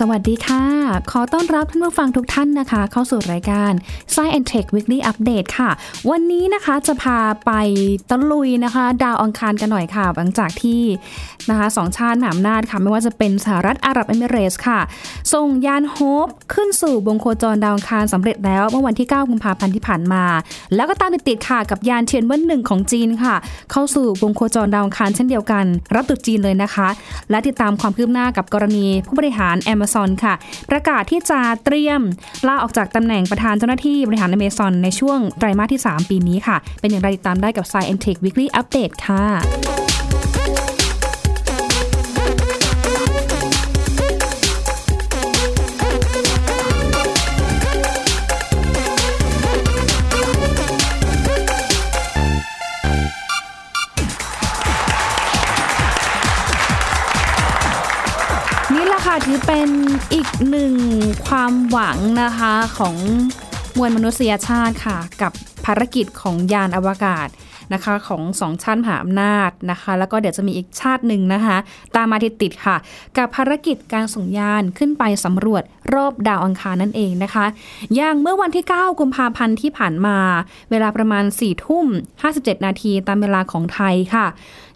สวัสดีค่ะ ขอต้อนรับท่านผู้ฟังทุกท่านนะคะ เข้าสู่รายการ Science and Tech Weekly Update ค่ะ วันนี้นะคะจะพาไปตะลุยนะคะ ดาวอังคารกันหน่อยค่ะ หลังจากที่นะคะสองชาติหนามนาดค่ะ ไม่ว่าจะเป็นสหรัฐอาหรับเอมิเรส์ค่ะ ส่งยานโฮปขึ้นสู่วงโคจรดาวอังคารสำเร็จแล้วเมื่อวันที่ 9 กุมภาพันธ์ที่ผ่านมา แล้วก็ตามติดค่ะกับยานเทียนเวันหนึ่งของจีนค่ะ เข้าสู่วงโคจรดาวอังคารเช่นเดียวกัน รับตรุษจีนเลยนะคะ และติดตามความคืบหน้ากับกรณีผู้บริหาร Amazon ค่ะ ประกาศที่จะเตรียมลาออกจากตำแหน่งประธานเจ้าหน้าที่บริหาร Amazon ในช่วงไตรมาสที่ 3 ปีนี้ค่ะ เป็นอย่างไรติดตามได้กับ Science Tech Weekly Update ค่ะ เป็นอีกหนึ่งความหวังนะคะของมวลมนุษยชาติค่ะ กับภารกิจของยานอวกาศนะคะของสองชาติมหาอำนาจนะคะ แล้วก็เดี๋ยวจะมีอีกชาติหนึ่งนะคะ ตามมาติดติดค่ะ กับภารกิจการส่งยานขึ้นไปสำรวจ รอบดาวอังคารนั่นเองนะคะ อย่างเมื่อวันที่ 9 กุมภาพันธ์ที่ผ่านมา เวลาประมาณ4ทุ่ม 57 นาทีตามเวลาของไทยค่ะ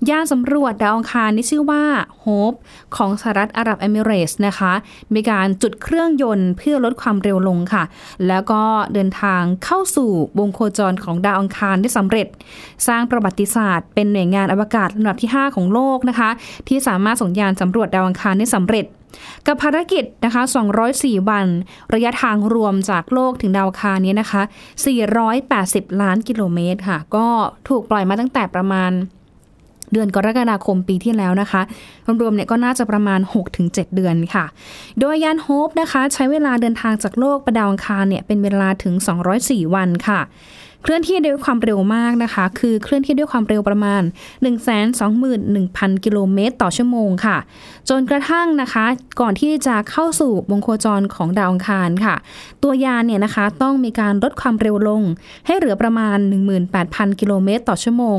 ยานสำรวจดาวอังคารที่ชื่อว่าโฮปของสหรัฐอาหรับเอมิเรส์นะคะ มีการจุดเครื่องยนต์เพื่อลดความเร็วลงค่ะ แล้วก็เดินทางเข้าสู่วงโคจรของดาวอังคารได้สำเร็จ สร้างประวัติศาสตร์ เป็นหน่วยงานอวกาศลำดับที่ 5 ของโลกนะคะ ที่สามารถส่งยานสำรวจดาวอังคารได้สำเร็จ กับภารกิจนะคะ 204 วัน ระยะทางรวมจากโลกถึงดาวคารนี้นะคะ 480 ล้านกิโลเมตรค่ะ ก็ถูกปล่อยมาตั้งแต่ประมาณเดือนกรกฎาคมปีที่แล้วนะคะ รวมๆเนี่ยก็น่าจะประมาณ 6-7 เดือนค่ะ โดยยานโฮปนะคะ ใช้เวลาเดินทางจากโลกไปดาวอังคารเนี่ยเป็นเวลาถึง 204 วันค่ะ เคลื่อนที่ด้วยความเร็วมากนะคะ คือเคลื่อนที่ด้วยความเร็วประมาณ 121,000 กิโลเมตรต่อชั่วโมงค่ะ จนกระทั่งนะคะ ก่อนที่จะเข้าสู่วงโคจรของดาวอังคารค่ะ ตัวยานเนี่ยนะคะต้องมีการลดความเร็วลง ให้เหลือประมาณ 18,000 กิโลเมตรต่อชั่วโมง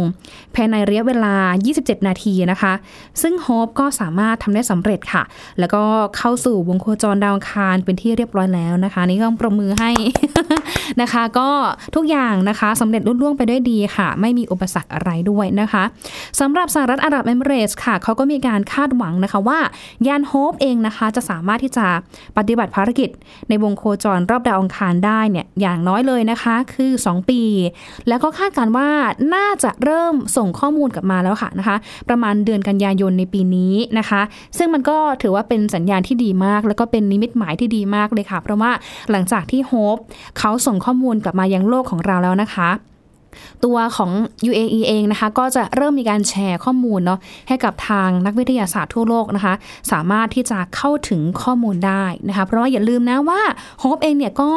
ภายในระยะเวลา 27 นาทีนะคะ ซึ่งโฮปก็สามารถทำได้สำเร็จค่ะ แล้วก็เข้าสู่วงโคจรดาวอังคารเป็นที่เรียบร้อยแล้วนะคะ นี่ก็ต้องประมือให้นะคะ ก็ทุกอย่างนะะคะสำเร็จรุ่ล่วงไปด้วยดีค่ะ ไม่มีอุปสรรคอะไรด้วยนะคะสำหรับสหรัฐอาหรับเอมิเรสค่ะเขาก็มีการคาดหวังนะคะว่ายานโฮปเองนะคะ จะสามารถที่จะปฏิบัติภารกิจ ในวงโคจรรอบดาวอังคารได้เนี่ยอย่างน้อยเลยนะคะ คือ 2 ปี แล้วก็คาดการณ์ว่าน่าจะเริ่มส่งข้อมูลกลับมาแล้วค่ะนะคะ ประมาณเดือนกันยายนในปีนี้นะคะ ซึ่งมันก็ถือว่าเป็นสัญญาณที่ดีมาก แล้วก็เป็นนิมิตหมายที่ดีมากเลยค่ะ เพราะว่าหลังจากที่โฮปเขาส่งข้อมูลกลับมายังโลกของเราแล้วนะคะ ตัวของ UAE เองนะคะ ก็จะเริ่มมีการแชร์ข้อมูลเนาะให้กับทางนักวิทยาศาสตร์ทั่วโลกนะคะ สามารถที่จะเข้าถึงข้อมูลได้นะคะ เพราะว่าอย่าลืมนะว่าโฮปเองเนี่ยก็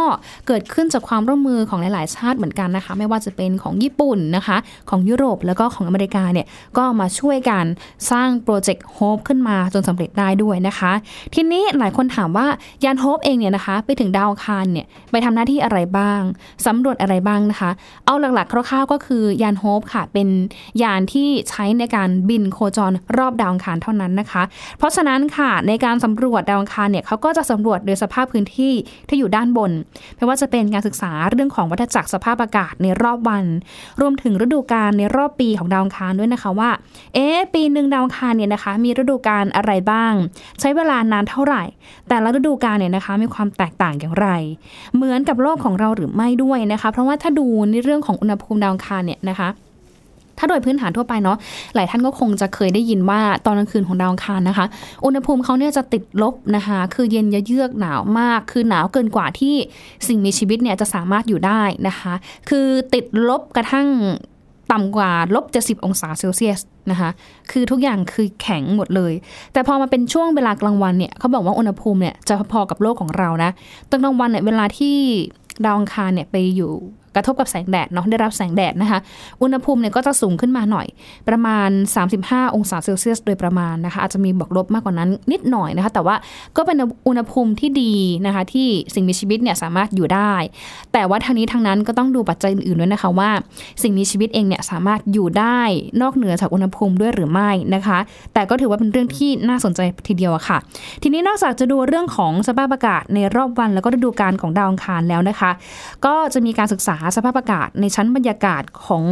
เกิดขึ้นจากความร่วมมือของหลาย ๆ ชาติเหมือนกันนะคะ ไม่ว่าจะเป็นของญี่ปุ่นนะคะ ของยุโรปแล้วก็ของอเมริกาเนี่ยก็มาช่วยกันสร้างโปรเจกต์โฮปขึ้นมาจนสำเร็จได้ด้วยนะคะ ทีนี้หลายคนถามว่ายานโฮปเองเนี่ยนะคะ ไปถึงดาวอังคารเนี่ยไปทำหน้าที่อะไรบ้างสำรวจอะไรบ้างนะคะ เอาหลัก ๆคร่าวๆก็คือยานโฮปค่ะ เป็นยานที่ใช้ในการบินโคจรรอบดาวอังคารเท่านั้นนะคะ เพราะฉะนั้นค่ะในการสำรวจดาวอังคารเนี่ยเขาก็จะสำรวจโดยสภาพพื้นที่ที่อยู่ด้านบนไม่ว่าจะเป็นการศึกษาเรื่องของวัฏจักรสภาพอากาศในรอบวัน รวมถึงฤดูกาลในรอบปีของดาวอังคารด้วยนะคะว่า เอ๊ปีหนึ่งดาวอังคารเนี่ยนะคะ มีฤดูกาลอะไรบ้าง ใช้เวลานานเท่าไหร่ แต่ละฤดูกาลเนี่ยนะคะมีความแตกต่างอย่างไร เหมือนกับโลกของเราหรือไม่ด้วยนะคะ เพราะว่าถ้าดูในเรื่องของอุณหภูมิดาวอังคารเนี่ยนะคะถ้าโดยพื้นฐานทั่วไปเนาะ หลายท่านก็คงจะเคยได้ยินว่าตอนกลางคืนของดาวอังคารนะคะ อุณหภูมิเขาเนี่ยจะติดลบนะคะ คือเย็นเยือกหนาวมาก คือหนาวเกินกว่าที่สิ่งมีชีวิตเนี่ยจะสามารถอยู่ได้นะคะ คือติดลบกระทั่งต่ำกว่าลบ70องศาเซลเซียสนะคะ คือทุกอย่างคือแข็งหมดเลย แต่พอมาเป็นช่วงเวลากลางวันเนี่ยเขาบอกว่าอุณหภูมิเนี่ยจะพอกับโลกของเรานะ ตอนกลางวันเนี่ยเวลาที่ดาวอังคารเนี่ยไปอยู่ กระทบกับแสงแดดเนาะได้รับแสงแดดนะคะ อุณหภูมิเนี่ยก็จะสูงขึ้นมาหน่อย ประมาณ 35 องศาเซลเซียสโดยประมาณนะคะ อาจจะมีบวกลบมากกว่านั้นนิดหน่อยนะคะ แต่ว่าก็เป็นอุณหภูมิที่ดีนะคะ ที่สิ่งมีชีวิตเนี่ยสามารถอยู่ได้ แต่ว่าทางนี้ทางนั้นก็ต้องดูปัจจัยอื่นๆด้วยนะคะว่า สิ่งมีชีวิตเองเนี่ยสามารถอยู่ได้นอกเหนือจากอุณหภูมิด้วยหรือไม่นะคะ แต่ก็ถือว่าเป็นเรื่องที่น่าสนใจทีเดียวอะค่ะ ทีนี้นอกจากจะดูเรื่องของสภาพอากาศในรอบวันแล้วก็ฤดูกาลของดาวอังคารแล้วนะคะ ก็จะมีการศึกษาสภาพอากาศในชั้นบรรยากาศของ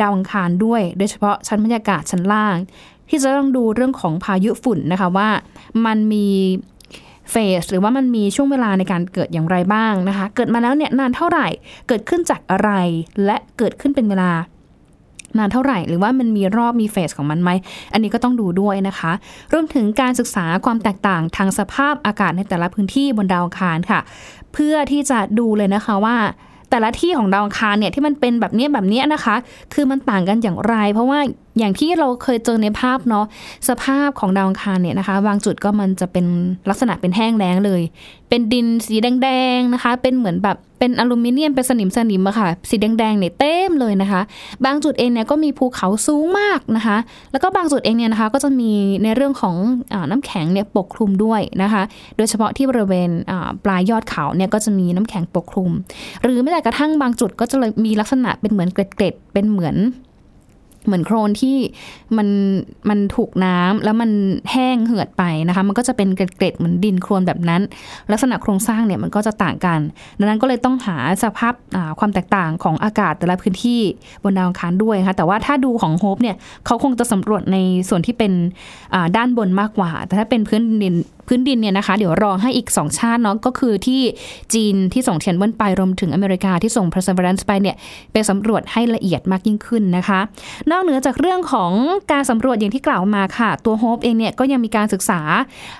ดาวอังคารด้วย โดยเฉพาะชั้นบรรยากาศชั้นล่าง ที่จะต้องดูเรื่องของพายุฝุ่นนะคะว่ามันมีเฟสหรือว่ามันมีช่วงเวลาในการเกิดอย่างไรบ้างนะคะ เกิดมาแล้วเนี่ยนานเท่าไหร่ เกิดขึ้นจากอะไร และเกิดขึ้นเป็นเวลานานเท่าไหร่ หรือว่ามันมีรอบมีเฟสของมันไหม อันนี้ก็ต้องดูด้วยนะคะ รวมถึงการศึกษาความแตกต่างทางสภาพอากาศในแต่ละพื้นที่บนดาวอังคารค่ะ เพื่อที่จะดูเลยนะคะว่า แต่ละที่ของดาวอังคารเนี่ยที่มันเป็นแบบนี้แบบนี้นะคะ คือมันต่างกันอย่างไร เพราะว่าอย่างที่เราเคยเจอในภาพเนาะสภาพของดาวอังคารเนี่ยนะคะ บางจุดก็มันจะเป็นลักษณะเป็นแห้งแล้งเลย เป็นดินสีแดงๆนะคะ เป็นเหมือนแบบ เป็นอลูมิเนียมเป็นสนิมสนิมอะค่ะ สีแดงๆเนี่ยเต็มเลยนะคะ บางจุดเองเนี่ยก็มีภูเขาสูงมากนะคะ แล้วก็บางจุดเองเนี่ยนะคะก็จะมีในเรื่องของอน้ำแข็งเนี่ยปกคลุมด้วยนะคะ โดยเฉพาะที่บริเวณปลายยอดเขาเนี่ยก็จะมีน้ำแข็งปกคลุม หรือแม้แต่กระทั่งบางจุดก็จะเลยมีลักษณะเป็นเหมือนเกล็ดๆเป็นเหมือน เหมือนโครนที่มันมันถูกน้ำแล้วมันแห้งเหือดไปนะคะมันก็จะเป็นเกล็ดเหมือนดินโครนแบบนั้น ลักษณะโครงสร้างเนี่ยมันก็จะต่างกัน ดังนั้นก็เลยต้องหาสภาพความแตกต่างของอากาศแต่ละพื้นที่บนดาวอังคารด้วยค่ะแต่ว่าถ้าดูของโฮปเนี่ยเขาคงจะสำรวจในส่วนที่เป็นด้านบนมากกว่า แต่ถ้าเป็นพื้นดิน พื้นดินเนี่ยนะคะ เดี๋ยวรอให้อีก 2 ชาติเนาะก็คือที่จีนที่ส่งเทียนเวินไปรวมถึงอเมริกาที่ส่ง Perseverance ไปเนี่ยไปสำรวจให้ละเอียดมากยิ่งขึ้นนะคะ นอกเหนือจากเรื่องของการสำรวจอย่างที่กล่าวมาค่ะ ตัวโฮปเองเนี่ยก็ยังมีการศึกษา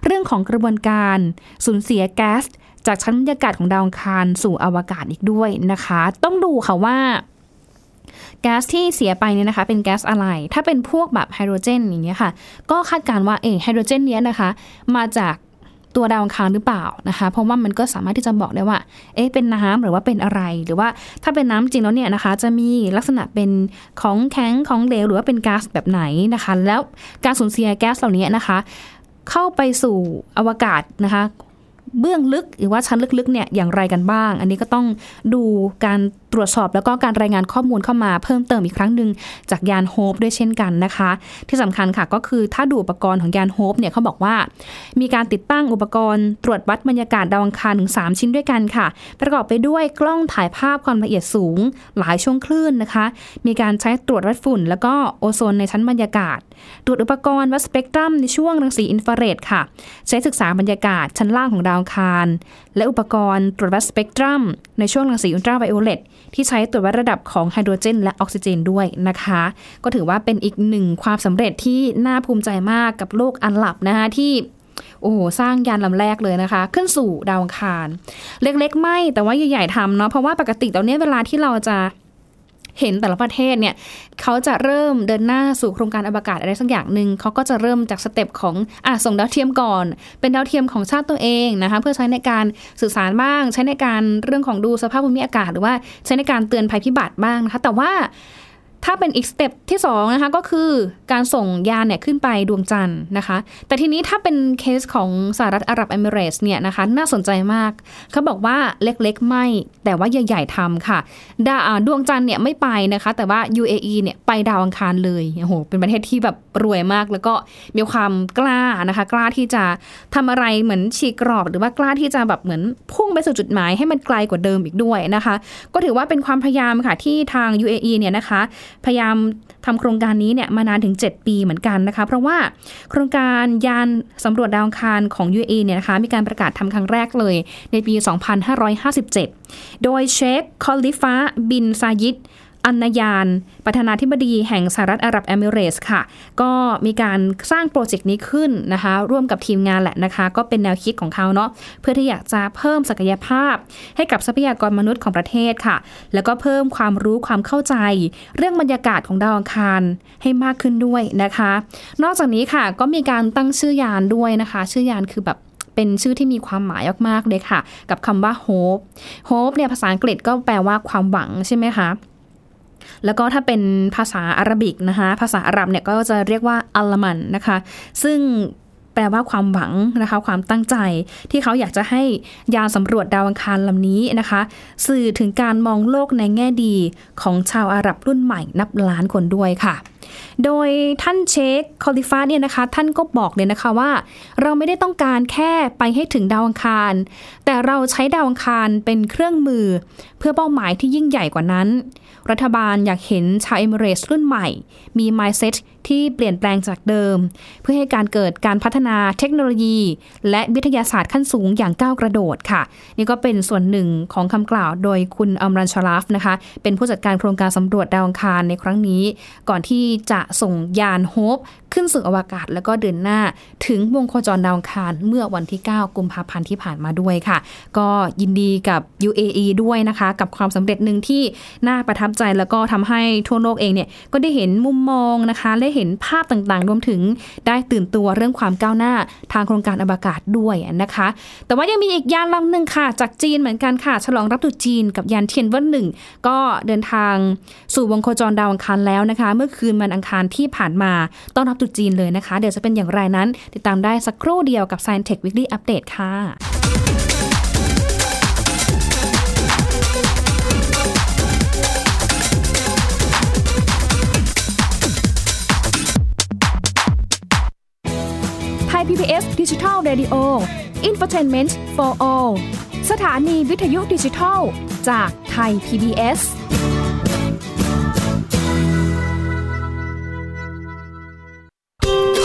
เรื่องของกระบวนการสูญเสียแก๊สจากชั้นบรรยากาศของดาวอังคารสู่อวกาศอีกด้วยนะคะ ต้องดูค่ะว่า แก๊สที่เสียไปเนี่ยนะคะ เป็นแก๊สอะไร ถ้าเป็นพวกแบบไฮโดรเจนอย่างเงี้ยค่ะ ก็คาดการว่าเอไฮโดรเจนเนี้ยนะคะ มาจากตัวดาวอังคารหรือเปล่านะคะ เพราะว่ามันก็สามารถที่จะบอกได้ว่า เอ๊ะ เป็นน้ำหรือว่าเป็นอะไร หรือว่าถ้าเป็นน้ำจริงแล้วเนี่ยนะคะ จะมีลักษณะเป็นของแข็งของเหลวหรือว่าเป็นก๊าซแบบไหนนะคะ แล้วการสูญเสียแก๊สเหล่านี้นะคะ เข้าไปสู่อวกาศนะคะเบื้องลึกหรือว่าชั้นลึกๆเนี่ยอย่างไรกันบ้าง อันนี้ก็ต้องดูการ ตรวจสอบแล้วก็การรายงานข้อมูลเข้ามาเพิ่มเติมอีกครั้งหนึ่งจากยานโฮปด้วยเช่นกันนะคะ ที่สำคัญค่ะก็คือถ้าดูอุปกรณ์ของยานโฮปเนี่ยเขาบอกว่า มีการติดตั้งอุปกรณ์ ตรวจวัดบรรยากาศดาวอังคารถึง 3 ชิ้นด้วยกันค่ะ ประกอบไปด้วยกล้องถ่ายภาพความละเอียดสูง หลายช่วงคลื่นนะคะ มีการใช้ตรวจวัดฝุ่น แล้วก็โอโซนในชั้นบรรยากาศ ตรวจอุปกรณ์วัดสเปกตรัมในช่วงรังสีอินฟราเรดค่ะ ใช้ศึกษาบรรยากาศชั้นล่างของดาวอังคาร และอุปกรณ์ตรวจวัดสเปกตรัมในช่วงรังสีอุลตราไวโอเลต ที่ใช้ตรวจวัดระดับของไฮโดรเจน และออกซิเจนด้วยนะคะ ก็ถือว่าเป็นอีกหนึ่งความสำเร็จที่น่าภูมิใจมากกับโลกอันหลับนะคะที่โอ้โหสร้างยานลำแรกเลยนะคะ ขึ้นสู่ดาวอังคาร เล็กๆ ไม่แต่ว่าใหญ่ๆทำเนาะเพราะว่าปกติตอนนี้เวลาที่เราจะ เห็นแต่ละประเทศเนี่ยเขาจะเริ่มเดินหน้าสู่โครงการอวกาศอะไรสักอย่างหนึ่งเขาก็จะเริ่มจาก step ของอะส่งดาวเทียมก่อน เป็นดาวเทียมของชาติตัวเองนะคะเพื่อใช้ในการสื่อสารบ้าง ใช้ในการเรื่องของดูสภาพภูมิอากาศ หรือว่าใช้ในการเตือนภัยพิบัติบ้างนะคะแต่ว่า ถ้าเป็นอีก step ที่2นะคะก็คือการส่งยานเนี่ยขึ้นไปดวงจันทร์นะคะ แต่ทีนี้ถ้าเป็นเคสของสหรัฐอาหรับเอมิเรสเนี่ยนะคะน่าสนใจมาก เขาบอกว่าเล็กๆ ไม่ แต่ว่าใหญ่ๆทำค่ะดาดวงจันทร์เนี่ยไม่ไปนะคะ แต่ว่า UAE เนี่ยไปดาวอังคารเลยโอ้โหเป็นประเทศที่แบบรวยมาก แล้วก็มีความกล้านะคะกล้าที่จะทำอะไรเหมือนฉีกกรอบ หรือว่ากล้าที่จะแบบเหมือนพุ่งไปสู่จุดหมายให้มันไกลกว่าเดิมอีกด้วยนะคะ ก็ถือว่าเป็นความพยายามค่ะที่ทาง UAE เนี่ยนะคะพยายามทำโครงการนี้เนี่ยมานานถึง 7 ปีเหมือนกันนะคะ เพราะว่าโครงการยานสำรวจดาวอังคารของ UAE เนี่ยนะคะมีการประกาศทำครั้งแรกเลยในปี 2557 โดยเชคคอลิฟาบินซายิด อัล นาห์ยาน ประธานาธิบดีแห่งสหรัฐอาหรับเอมิเรตส์ค่ะ ก็มีการสร้าง project นี้ขึ้นนะคะ ร่วมกับทีมงานแหละนะคะ ก็เป็นแนวคิดของเขาเนาะเพื่อที่อยากจะเพิ่มศักยภาพ ให้กับทรัพยากรมนุษย์ของประเทศค่ะ แล้วก็เพิ่มความรู้ความเข้าใจ เรื่องบรรยากาศของดาวอังคารให้มากขึ้นด้วยนะคะ นอกจากนี้ค่ะก็มีการตั้งชื่อยานด้วยนะคะ ชื่อยานคือแบบเเป็นชื่อที่มีความหมายมากๆเลยค่ะ กับคำว่า hope hope เนี่ยภาษาอังกฤษก็แปลว่าความหวังใช่ไหมคะ แล้วก็ถ้าเป็นภาษาอาหรับิกนะคะ ภาษาอาหรับเนี่ยก็จะเรียกว่าอัลลมันนะคะ ซึ่งแปลว่าความหวังนะคะ ความตั้งใจที่เขาอยากจะให้ยานสำรวจดาวอังคารลำนี้นะคะ สื่อถึงการมองโลกในแง่ดีของชาวอาหรับรุ่นใหม่นับล้านคนด้วยค่ะ โดยท่านเชคคอลิฟาเนี่ยนะคะ ท่านก็บอกเลยนะคะว่า เราไม่ได้ต้องการแค่ไปให้ถึงดาวอังคาร แต่เราใช้ดาวอังคารเป็นเครื่องมือ เพื่อเป้าหมายที่ยิ่งใหญ่กว่านั้น รัฐบาลอยากเห็นชาวเอมิเรสรุ่นใหม่ มี mindset ที่เปลี่ยนแปลงจากเดิม เพื่อให้การเกิดการพัฒนาเทคโนโลยี และวิทยาศาสตร์ขั้นสูงอย่างก้าวกระโดดค่ะ นี่ก็เป็นส่วนหนึ่งของคำกล่าวโดยคุณอัมรันชลาฟนะคะ เป็นผู้จัดการโครงการสำรวจดาวอังคารในครั้งนี้ ก่อนที่จะส่งยานโฮปขึ้นสู่อวกาศแล้วก็เดินหน้าถึงวงโคจรดาวอังคารเมื่อวันที่ 9 กุมภาพันธ์ที่ผ่านมาด้วยค่ะ ก็ยินดีกับ UAE ด้วยนะคะ กับความสำเร็จหนึ่งที่น่าประทับใจแล้วก็ทำให้ทั่วโลกเองเนี่ยก็ได้เห็นมุมมองนะคะและเห็นภาพต่างๆ รวมถึงได้ตื่นตัวเรื่องความก้าวหน้าทางโครงการอวกาศด้วยนะคะ แต่ว่ายังมีอีกยานลำหนึ่งค่ะ จากจีนเหมือนกันค่ะ ฉลองรับตุจีนกับยานเทียนเวิร์หนึ่งก็เดินทางสู่วงโคจรดาวอังคารแล้วนะคะ เมื่อคืนวันอังคารที่ผ่านมาต้อนรับตรุษจีนเลยนะคะ เดี๋ยวจะเป็นอย่างไรนั้น ติดตามได้สักครู่เดียวกับ Science Tech Weekly Update ค่ะไทย PBS Digital Radio Infotainment for All สถานีวิทยุดิจิทัล จากไทย PBS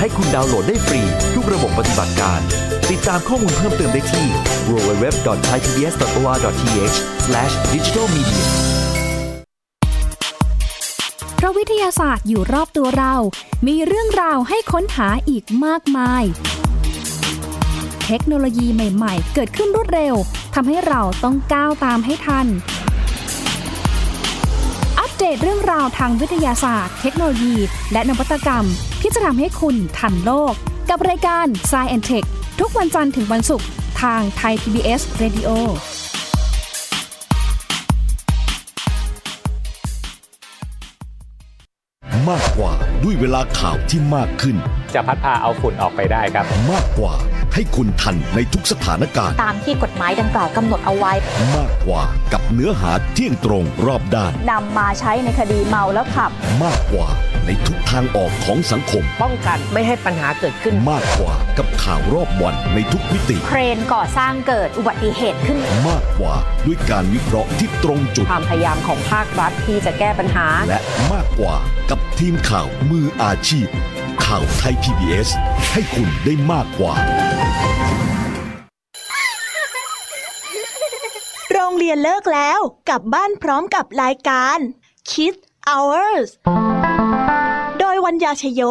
ให้คุณดาวน์โหลดได้ฟรี ทุกระบบปฏิบัติการ ติดตามข้อมูลเพิ่มเติมได้ที่ www.thaipbs.or.th/digitalmedia เพราะวิทยาศาสตร์อยู่รอบตัวเรา มีเรื่องราวให้ค้นหาอีกมากมาย เทคโนโลยีใหม่ๆ เกิดขึ้นรวดเร็วทำให้เราต้องก้าวตามให้ทันอัปเดตเรื่องราวทางวิทยาศาสตร์ เทคโนโลยี และนวัตกรรม ที่จะทำให้คุณทันโลก กับรายการ s c i e n Tech ทุกวันจันทร์ถึงวันศุกร์ทางไทย PBS Radio มากกว่าด้วยเวลาข่าวที่มากขึ้น จะพัดพาเอาฝุ่นออกไปได้ครับ มากกว่าให้คุณทันในทุกสถานการณ์ ตามที่กฎหมายดังกล่าวกำหนดเอาไว้ มากกว่ากับเนื้อหาเที่ยงตรงรอบด้านนำมาใช้ในคดีเมาแล้วขับ มากกว่า ในทุกทางออกของสังคม ป้องกันไม่ให้ปัญหาเกิดขึ้น มากกว่ากับข่าวรอบวันในทุกมิติ เครนก่อสร้างเกิดอุบัติเหตุขึ้น มากกว่าด้วยการวิเคราะห์ที่ตรงจุด ความพยายามของภาครัฐที่จะแก้ปัญหา และมากกว่ากับทีมข่าวมืออาชีพ ข่าวไทย PBS ให้คุณได้มากกว่าโรงเรียนเลิกแล้วกลับบ้านพร้อมกับรายการ Kids Hours โดย วัญญาชยโย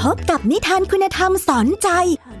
พบกับนิทานคุณธรรมสอนใจ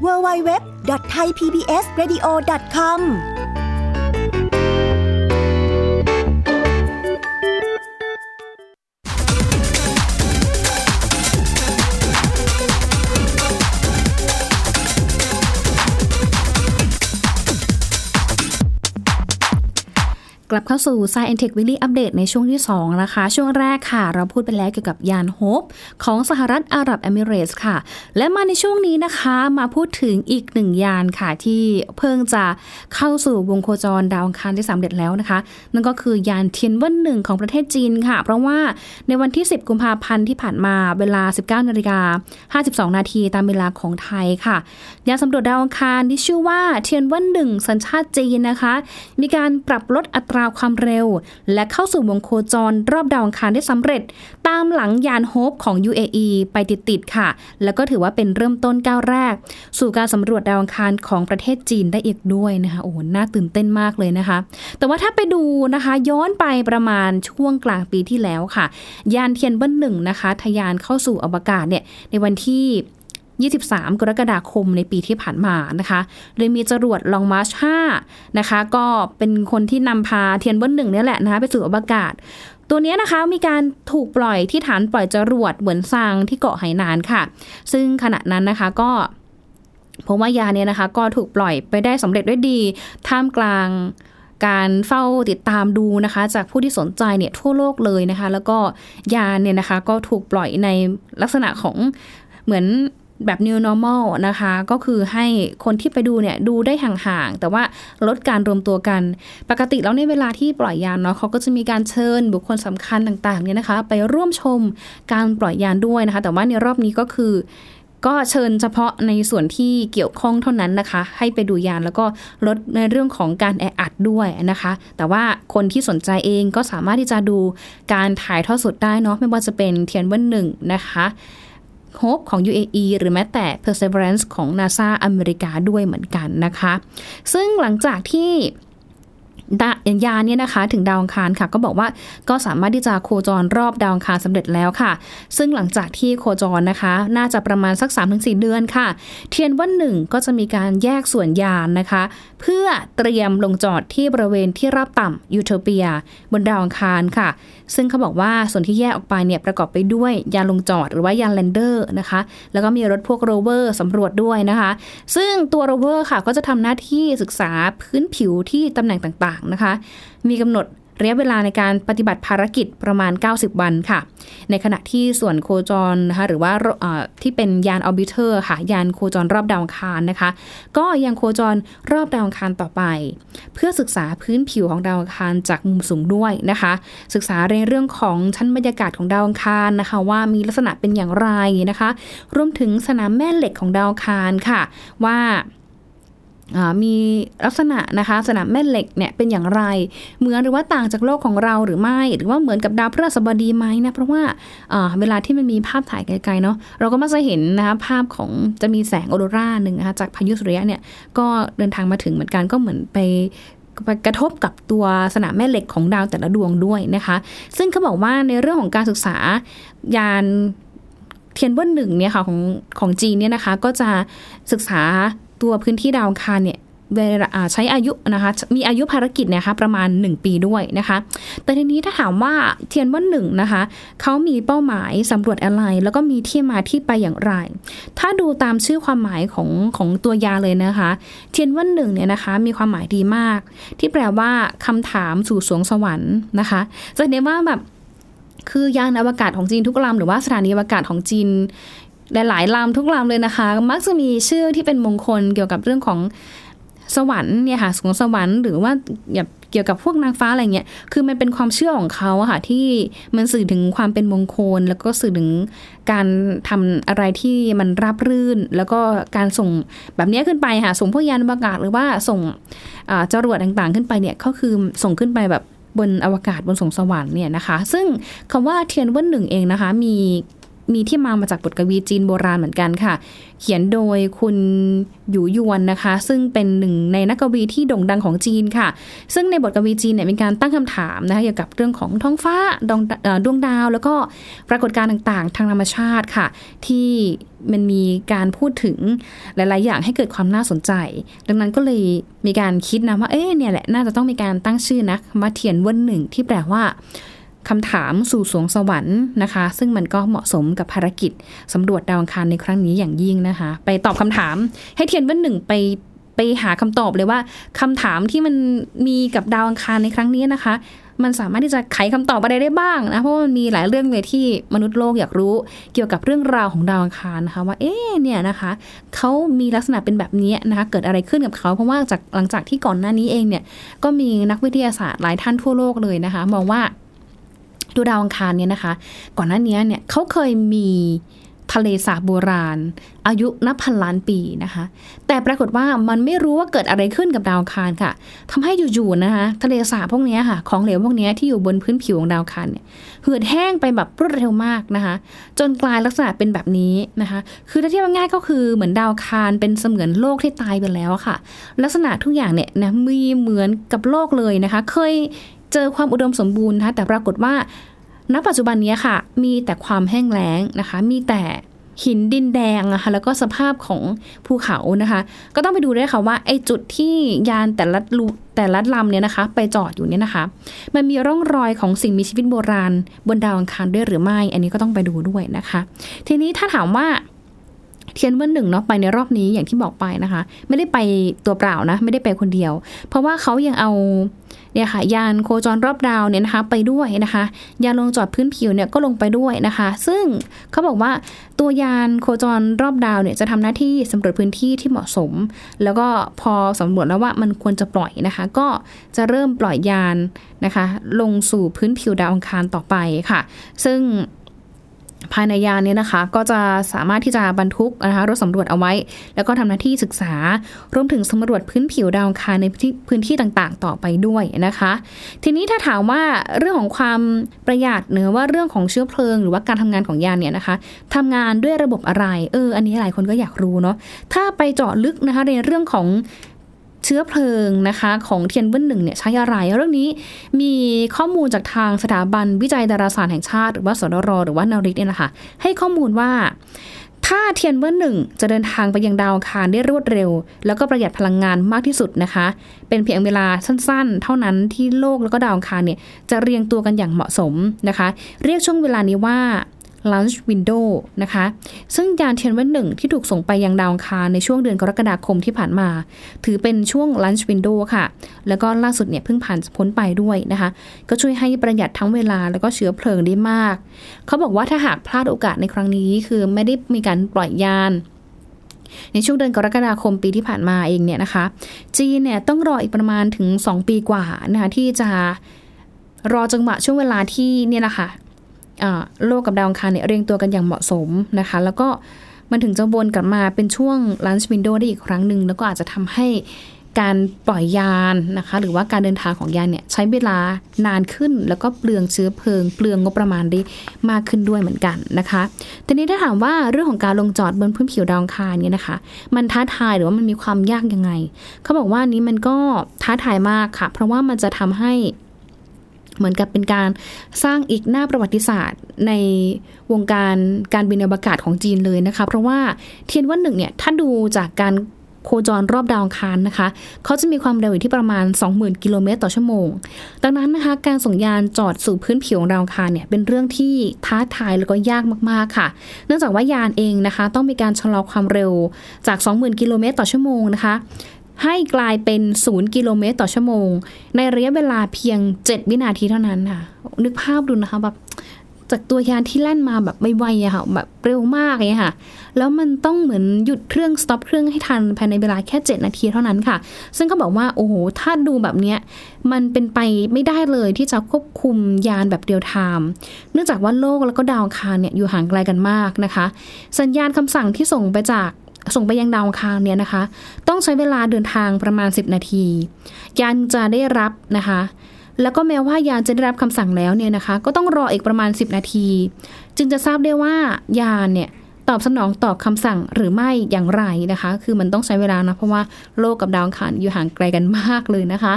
www.thaipbsradio.com กลับเข้าสู่ Science Tech Weekly Update ในช่วงที่ 2 นะคะ ช่วงแรกค่ะ เราพูดไปแล้วเกี่ยวกับยานโฮปของสหรัฐอาหรับเอมิเรตส์ค่ะ และมาในช่วงนี้นะคะมาพูดถึงอีกหนึ่งยานค่ะ ที่เพิ่งจะเข้าสู่วงโคจรดาวอังคารที่สำเร็จแล้วนะคะ นั่นก็คือยานเทียนเวินหนึ่งของประเทศจีนค่ะ เพราะว่าในวันที่ 10 กุมภาพันธ์ที่ผ่านมาเวลา 19นาฬิกา52 นาทีตามเวลาของไทยค่ะ ยานสำรวจดาวอังคารที่ชื่อว่าเทียนเวินหนึ่งสัญชาติจีนนะคะ มีการปรับลดอัตราความเร็ว และเข้าสู่วงโคจรรอบดาวอังคารได้สำเร็จ ตามหลังยานโฮปของ UAE ไปติดๆค่ะ แล้วก็ถือว่าเป็นเริ่มต้นก้าวแรก สู่การสำรวจดาวอังคารของประเทศจีนได้อีกด้วยนะคะโอ้โหน่าตื่นเต้นมากเลยนะคะ แต่ว่าถ้าไปดูนะคะย้อนไปประมาณช่วงกลางปีที่แล้วค่ะ ยานเทียนเบิ้ลหนึ่งนะคะทะยานเข้าสู่อวกาศเนี่ยในวันที่ 23 กรกฎาคมในปีที่ผ่านมานะคะเลยมีจรวดลองมาร์ช5นะคะ ก็เป็นคนที่นำพาเทียนเบิ้ลหนึ่งนี่แหละนะคะไปสู่อวกาศ ตัวนี้นะคะมีการถูกปล่อยที่ฐานปล่อยจรวดเหมือนซางที่เกาะไหหนานค่ะ ซึ่งขณะนั้นนะคะก็พราะว่ายาเนี่ยนะคะก็ถูกปล่อยไปได้สำเร็จด้วยดี ท่ามกลางการเฝ้าติดตามดูนะคะ จากผู้ที่สนใจเนี่ยทั่วโลกเลยนะคะ แล้วก็ยาเนี่ยนะคะก็ถูกปล่อยในลักษณะของเหมือน แบบ new normal นะคะ ก็คือให้คนที่ไปดูเนี่ยดูได้ห่างๆ แต่ว่าลดการรวมตัวกัน ปกติแล้วในเวลาที่ปล่อยยานเนาะเขาก็จะมีการเชิญบุคคลสำคัญต่างๆเนี่ยนะคะ ไปร่วมชมการปล่อยยานด้วยนะคะ แต่ว่าในรอบนี้ก็คือ ก็เชิญเฉพาะในส่วนที่เกี่ยวข้องเท่านั้นนะคะ ให้ไปดูยานแล้วก็ลดในเรื่องของการแออัดด้วยนะคะ แต่ว่าคนที่สนใจเองก็สามารถที่จะดูการถ่ายทอดสดได้เนาะไม่ว่าจะเป็นเทียนวันหนึ่งนะคะ Hope ของ UAE หรือแม้แต่ Perseverance ของ NASA อเมริกาด้วยเหมือนกันนะคะ ซึ่งหลังจากที่ ยานเนี่ยนะคะ ถึงดาวอังคารค่ะ ก็บอกว่าก็สามารถที่จะโคจรรอบดาวอังคารสำเร็จแล้วค่ะ ซึ่งหลังจากที่โคจรนะคะ น่าจะประมาณสัก 3-4 เดือนค่ะ เทียนวันหนึ่งก็จะมีการแยกส่วนยานนะคะ เพื่อเตรียมลงจอดที่บริเวณที่ราบต่ำยูโทเปีย บนดาวอังคารค่ะ ซึ่งเขาบอกว่าส่วนที่แยกออกไปเนี่ยประกอบไปด้วยยานลงจอดหรือว่ายาน lander นะคะ แล้วก็มีรถพวกโรเวอร์สำรวจด้วยนะคะ ซึ่งตัวโรเวอร์ค่ะก็จะทำหน้าที่ศึกษาพื้นผิวที่ตำแหน่งต่างๆนะคะ มีกำหนดระยะเวลาในการปฏิบัติภารกิจประมาณ 90 วันค่ะ ในขณะที่ส่วนโคจรนะคะหรือว่าที่เป็นยาน orbiter ค่ะ ยานโคจรรอบดาวอังคารนะคะ ก็ยังโคจรรอบดาวอังคารต่อไป เพื่อศึกษาพื้นผิวของดาวอังคารจากมุมสูงด้วยนะคะ ศึกษาในเรื่องของชั้นบรรยากาศของดาวอังคารนะคะ ว่ามีลักษณะเป็นอย่างไรนะคะ รวมถึงสนามแม่เหล็กของดาวอังคารค่ะ ว่า มีลักษณะนะคะสนามแม่เหล็กเนี่ยเป็นอย่างไร เหมือนหรือว่าต่างจากโลกของเราหรือไม่ หรือว่าเหมือนกับดาวพฤหัสบดีไหมนะเพราะว่าเวลาที่มันมีภาพถ่ายไกลๆเนาะเราก็มักจะเห็นนะคะภาพของจะมีแสงออโรราหนึ่งนะคะจากพายุสุริยะเนี่ยก็เดินทางมาถึงเหมือนกันก็เหมือนไปกระทบกับตัวสนามแม่เหล็กของดาวแต่ละดวงด้วยนะคะ ซึ่งเขาบอกว่าในเรื่องของการศึกษายานเทียนเบิ้ลหนึ่งเนี่ยค่ะของของจีนเนี่ยนะคะก็จะศึกษา ตัวพื้นที่ดาวอังคารเนี่ยใช้อายุนะคะมีอายุภารกิจเนี่ยคะประมาณ 1 ปีด้วยนะคะ แต่ทีนี้ถ้าถามว่าเทียนวันหนึ่งนะคะเขามีเป้าหมายสำรวจอะไร แล้วก็มีที่มาที่ไปอย่างไร ถ้าดูตามชื่อความหมายของของตัวยาเลยนะคะ เทียนวันหนึ่งเนี่ยนะคะมีความหมายดีมาก ที่แปลว่าคำถามสู่สวงสวรรค์นะคะจะเห็นว่าแบบคือยานอวกาศของจีนทุกลำหรือว่าสถานีอวกาศของจีน หลายๆลำทุกลำเลยนะคะ มักจะมีชื่อที่เป็นมงคลเกี่ยวกับเรื่องของสวรรค์เนี่ยค่ะสวงสวรรค์หรือว่าแบบเกี่ยวกับพวกนางฟ้าอะไรเงี้ย คือมันเป็นความเชื่อของเขาอะค่ะที่มันสื่อถึงความเป็นมงคล แล้วก็สื่อถึงการทำอะไรที่มันราบรื่น แล้วก็การส่งแบบนี้ขึ้นไปค่ะส่งพวกยานอวกาศหรือว่าส่งจรวดต่างๆ ขึ้นไปเนี่ยก็คือส่งขึ้นไปแบบบนอวกาศบนสงสวรรค์เนี่ยนะคะ ซึ่งคำว่าเทียนวันหนึ่งเองนะคะ มี มีที่มามาจากบทกวีจีนโบราณเหมือนกันค่ะ เขียนโดยคุณหยูยวนนะคะ ซึ่งเป็นหนึ่งในนักกวีที่โด่งดังของจีนค่ะ ซึ่งในบทกวีจีนเนี่ยมีการตั้งคำถามนะคะเกี่ยวกับเรื่องของท้องฟ้าดวงดวงดาว แล้วก็ปรากฏการณ์ต่างๆ ทางธรรมชาติค่ะ ที่มันมีการพูดถึงหลาย ๆ อย่างให้เกิดความน่าสนใจ ดังนั้นก็เลยมีการคิดนะว่าเอ๊ะเนี่ยแหละน่าจะต้องมีการตั้งชื่อนะมาเทียนวันหนึ่งที่แปลว่า คำถามสู่สวงสวรรค์นะคะ ซึ่งมันก็เหมาะสมกับภารกิจสำรวจดาวอังคารในครั้งนี้อย่างยิ่งนะคะ ไปตอบคำถามให้เทียนวันหนึ่งไปไปหาคำตอบเลยว่าคำถามที่มันมีกับดาวอังคารในครั้งนี้นะคะ มันสามารถที่จะไขคำตอบอะไรได้บ้างนะเพราะว่ามันมีหลายเรื่องเลยที่มนุษย์โลกอยากรู้ เกี่ยวกับเรื่องราวของดาวอังคารนะคะว่าเอ๊ะเนี่ยนะคะเขามีลักษณะเป็นแบบนี้นะคะเกิดอะไรขึ้นกับเขาเพราะว่าจากหลังจากที่ก่อนหน้านี้เองเนี่ยก็มีนักวิทยาศาสตร์หลายท่านทั่วโลกเลยนะคะ มองว่า ดูดาวอังคารเนี่ยนะคะ ก่อนหน้านี้เนี่ยเขาเคยมีทะเลสาบโบราณ อายุนับพันล้านปีนะคะ แต่ปรากฏว่ามันไม่รู้ว่าเกิดอะไรขึ้นกับดาวคารค่ะทำให้อยู่ๆนะคะ ทะเลสาบพวกนี้ค่ะ ของเหลวพวกนี้ที่อยู่บนพื้นผิวของดาวคารเนี่ยเหือดแห้งไปแบบรวดเร็วมากนะคะ จนกลายลักษณะเป็นแบบนี้นะคะ คือถ้าเทียบง่ายก็คือเหมือนดาวคารเป็นเสมือนโลกที่ตายไปแล้วค่ะ ลักษณะทุกอย่างเนี่ยนะมีเหมือนกับโลกเลยนะคะ เคย เจอความอุดมสมบูรณ์นะคะแต่ปรากฏว่า ณ ปัจจุบันนี้ค่ะ มีแต่ความแห้งแล้งนะคะ มีแต่หินดินแดงนะคะแล้วก็สภาพของภูเขานะคะ ก็ต้องไปดูด้วยค่ะว่าไอ้จุดที่ยานแต่ละลูแต่ละลำเนี่ยนะคะ ไปจอดอยู่เนี่ยนะคะ มันมีร่องรอยของสิ่งมีชีวิตโบราณ บนดาวอังคารด้วยหรือไม่ อันนี้ก็ต้องไปดูด้วยนะคะ ทีนี้ถ้าถามว่า เทียนวันหนึ่งเนาะไปในรอบนี้อย่างที่บอกไปนะคะ ไม่ได้ไปตัวเปล่านะ ไม่ได้ไปคนเดียว เพราะว่าเขายังเอาเนี่ยค่ะยานโคจรรอบดาวเนี่ยนะคะไปด้วยนะคะ ยานลงจอดพื้นผิวเนี่ยก็ลงไปด้วยนะคะ ซึ่งเขาบอกว่าตัวยานโคจรรอบดาวเนี่ยจะทำหน้าที่สำรวจพื้นที่ที่เหมาะสม แล้วก็พอสำรวจแล้วว่ามันควรจะปล่อยนะคะ ก็จะเริ่มปล่อยยานนะคะ ลงสู่พื้นผิวดาวอังคารต่อไปค่ะ ซึ่ง ภายในยานเนี่ยนะคะ ก็จะสามารถที่จะบรรทุกนะคะรถสำรวจเอาไว้ แล้วก็ทำหน้าที่ศึกษา รวมถึงสำรวจพื้นผิวดาวคารในพื้นที่ต่างๆ ต่อไปด้วยนะคะ ทีนี้ถ้าถามว่าเรื่องของความประหยัดเนื้อว่าเรื่องของเชื้อเพลิง หรือว่าการทำงานของยานเนี่ยนะคะทำงานด้วยระบบอะไร เออ อันนี้หลายคนก็อยากรู้เนาะถ้าไปเจาะลึกนะคะในเรื่องของ เชื้อเพลิงนะคะของเทียนเบิ้ลหนึ่งเนี่ยใช้อะไร เรื่องนี้มีข้อมูลจากทางสถาบันวิจัยดาราศาสตร์แห่งชาติ หรือว่าสดรหรือว่านาริกเนี่ยนะคะให้ข้อมูลว่าถ้าเทียนเบิ้ลหนึ่งจะเดินทางไปยังดาวอังคารได้รวดเร็ว แล้วก็ประหยัดพลังงานมากที่สุดนะคะ เป็นเพียงเวลาสั้นๆ เท่านั้นที่โลกแล้วก็ดาวอังคารเนี่ยจะเรียงตัวกันอย่างเหมาะสมนะคะ เรียกช่วงเวลานี้ว่า Launch Window นะคะ ซึ่งยานเทียนเวันหนึ่งที่ถูกส่งไปยังดาวคารในช่วงเดือนกรกฎาคมที่ผ่านมา ถือเป็นช่วง Launch Window ค่ะ แล้วก็ล่าสุดเนี่ยเพิ่งผ่านพ้นไปด้วยนะคะ ก็ช่วยให้ประหยัดทั้งเวลาแล้วก็เชื้อเพลิงได้มาก เขาบอกว่าถ้าหากพลาดโอกาสในครั้งนี้ คือไม่ได้มีการปล่อยยานในช่วงเดือนกรกฎาคมปีที่ผ่านมาเองเนี่ยนะคะ จีนเนี่ยต้องรออีกประมาณถึง 2 ปีกว่านะคะที่จะรอจังหวะช่วงเวลาที่เนี่ยนะคะ โลกกับดาวอังคารเนี่ยเรียงตัวกันอย่างเหมาะสมนะคะ แล้วก็มันถึงจะวนกลับมาเป็นช่วง launch window ได้อีกครั้งหนึ่งแล้วก็อาจจะทำให้การปล่อยยานนะคะ หรือว่าการเดินทางของยานเนี่ยใช้เวลานานขึ้น แล้วก็เปลืองเชื้อเพลิง เปลืองงบประมาณได้มากขึ้นด้วยเหมือนกันนะคะทีนี้ถ้าถามว่าเรื่องของการลงจอดบนพื้นผิวดาวอังคารเนี่ยนะคะ มันท้าทายหรือว่ามันมีความยากยังไงเขาบอกว่านี้มันก็ท้าทายมากค่ะ เพราะว่ามันจะทำให้ เหมือนกับเป็นการสร้างอีกหน้าประวัติศาสตร์ในวงการการบินอวกาศของจีนเลยนะคะ เพราะว่าเทียนวันหนึ่งเนี่ยถ้าดูจากการโคจรรอบดาวอังคารนะคะ เขาจะมีความเร็วอยู่ที่ประมาณ 20,000 กิโลเมตรต่อชั่วโมง ดังนั้นนะคะ การส่งยานจอดสู่พื้นผิวของดาวอังคารเนี่ย เป็นเรื่องที่ท้าทายแล้วก็ยากมากๆค่ะ เนื่องจากว่ายานเองนะคะ ต้องมีการชะลอความเร็วจาก 20,000 กิโลเมตรต่อชั่วโมงนะคะ ให้กลายเป็น 0 กิโลเมตรต่อชั่วโมง ในระยะเวลาเพียง 7 วินาทีเท่านั้นค่ะ นึกภาพดูนะคะแบบจากตัวยานที่แล่นมาแบบไม่ไวอะค่ะแบบเร็วมากเลยค่ะ แล้วมันต้องเหมือนหยุดเครื่อง stop เครื่องให้ทันภายในเวลาแค่ 7 นาทีเท่านั้นค่ะ ซึ่งเขาบอกว่าโอ้โห ถ้าดูแบบเนี้ยมันเป็นไปไม่ได้เลยที่จะควบคุมยานแบบ real time เนื่องจากว่าโลกแล้วก็ดาวอังคารเนี่ยอยู่ห่างไกลกันมากนะคะ สัญญาณคำสั่งที่ส่งไปจาก ส่งไปยังดาวอังคารเนี่ยนะคะ ต้องใช้เวลาเดินทางประมาณ 10 นาที ยานจะได้รับนะคะ แล้วก็แม้ว่ายานจะได้รับคำสั่งแล้วเนี่ยนะคะ ก็ต้องรออีกประมาณ 10 นาที จึงจะทราบได้ว่ายานเนี่ยตอบสนองตอบคำสั่งหรือไม่อย่างไรนะคะ คือมันต้องใช้เวลานะเพราะว่าโลกกับดาวอังคารอยู่ห่างไกลกันมากเลยนะคะ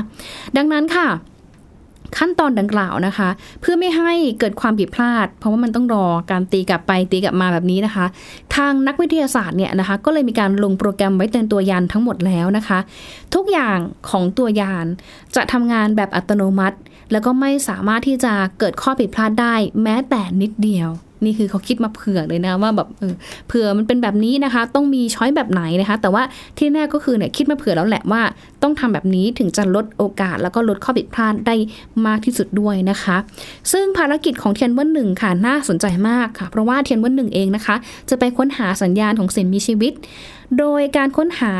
ดังนั้นค่ะ ขั้นตอนดังกล่าวนะคะ เพื่อไม่ให้เกิดความผิดพลาด เพราะว่ามันต้องรอการตีกลับไปตีกลับมาแบบนี้นะคะ ทางนักวิทยาศาสตร์เนี่ยนะคะ ก็เลยมีการลงโปรแกรมไว้เตือนตัวยานทั้งหมดแล้วนะคะ ทุกอย่างของตัวยานจะทำงานแบบอัตโนมัติ แล้วก็ไม่สามารถที่จะเกิดข้อผิดพลาดได้ แม้แต่นิดเดียว นี่คือเขาคิดมาเผื่อเลยนะว่าแบบเผื่อมันเป็นแบบนี้นะคะ ต้องมีช้อยแบบไหนนะคะ แต่ว่าที่แน่ก็คือเนี่ยคิดมาเผื่อแล้วแหละว่า ต้องทำแบบนี้ถึงจะลดโอกาส แล้วก็ลดข้อผิดพลาดได้มากที่สุดด้วยนะคะ ซึ่งภารกิจของเทียนวันหนึ่งค่ะน่าสนใจมากค่ะ เพราะว่าเทียนวันหนึ่งเองนะคะ จะไปค้นหาสัญญาณของสิ่งมีชีวิตโดยการค้นหา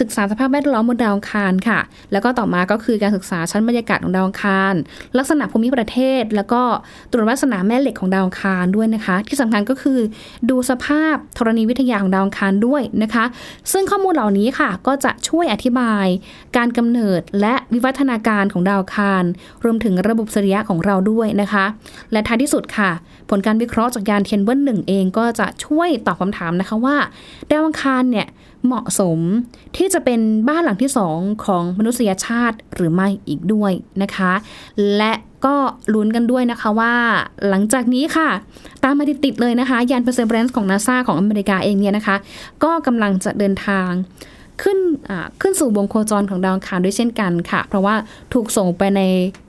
ศึกษาสภาพแวดล้อมบนดาวอังคารค่ะ แล้วก็ต่อมาก็คือการศึกษาชั้นบรรยากาศของดาวอังคาร ลักษณะภูมิประเทศ แล้วก็ตรวจวัดลักษณะแม่เหล็กของดาวอังคารด้วยนะคะ ที่สำคัญก็คือดูสภาพธรณีวิทยาของดาวอังคารด้วยนะคะ ซึ่งข้อมูลเหล่านี้ค่ะ ก็จะช่วยอธิบาย การกำเนิดและวิวัฒนาการของดาวอังคาร รวมถึงระบบสุริยะของเราด้วยนะคะ และท้ายที่สุดค่ะ ผลการวิเคราะห์จากยานเทียนเวินหนึ่งเองก็จะช่วยตอบคำถามนะคะว่า ดาวอังคารเนี่ยเหมาะสมที่จะเป็นบ้านหลังที่สองของมนุษยชาติหรือไม่อีกด้วยนะคะ และก็ลุ้นกันด้วยนะคะว่าหลังจากนี้ค่ะ ตามมาติดๆเลยนะคะ ยาน Perseverance ของนาซาของอเมริกาเองเนี่ยนะคะ ก็กำลังจะเดินทาง ขึ้นขึ้นสู่วงโคจรของดาวอังคารด้วยเช่นกันค่ะ เพราะว่าถูกส่งไปใน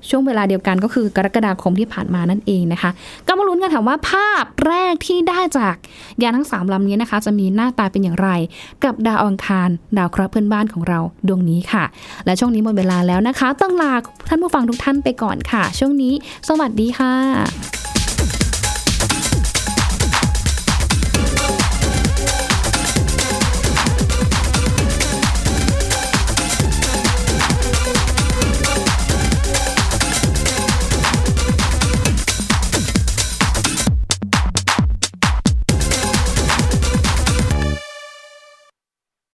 ช่วงเวลาเดียวกันก็คือกรกฎาคมที่ผ่านมานั่นเองนะคะก็มาลุ้นกันค่ะว่าภาพแรกที่ได้จากยานทั้ง 3ลำนี้นะคะ จะมีหน้าตาเป็นอย่างไร กับดาวอังคาร ดาวเคราะห์เพื่อนบ้านของเราดวงนี้ค่ะ และช่วงนี้หมดเวลาแล้วนะคะ ต้องลาท่านผู้ฟังทุกท่านไปก่อนค่ะ ช่วงนี้ สวัสดีค่ะ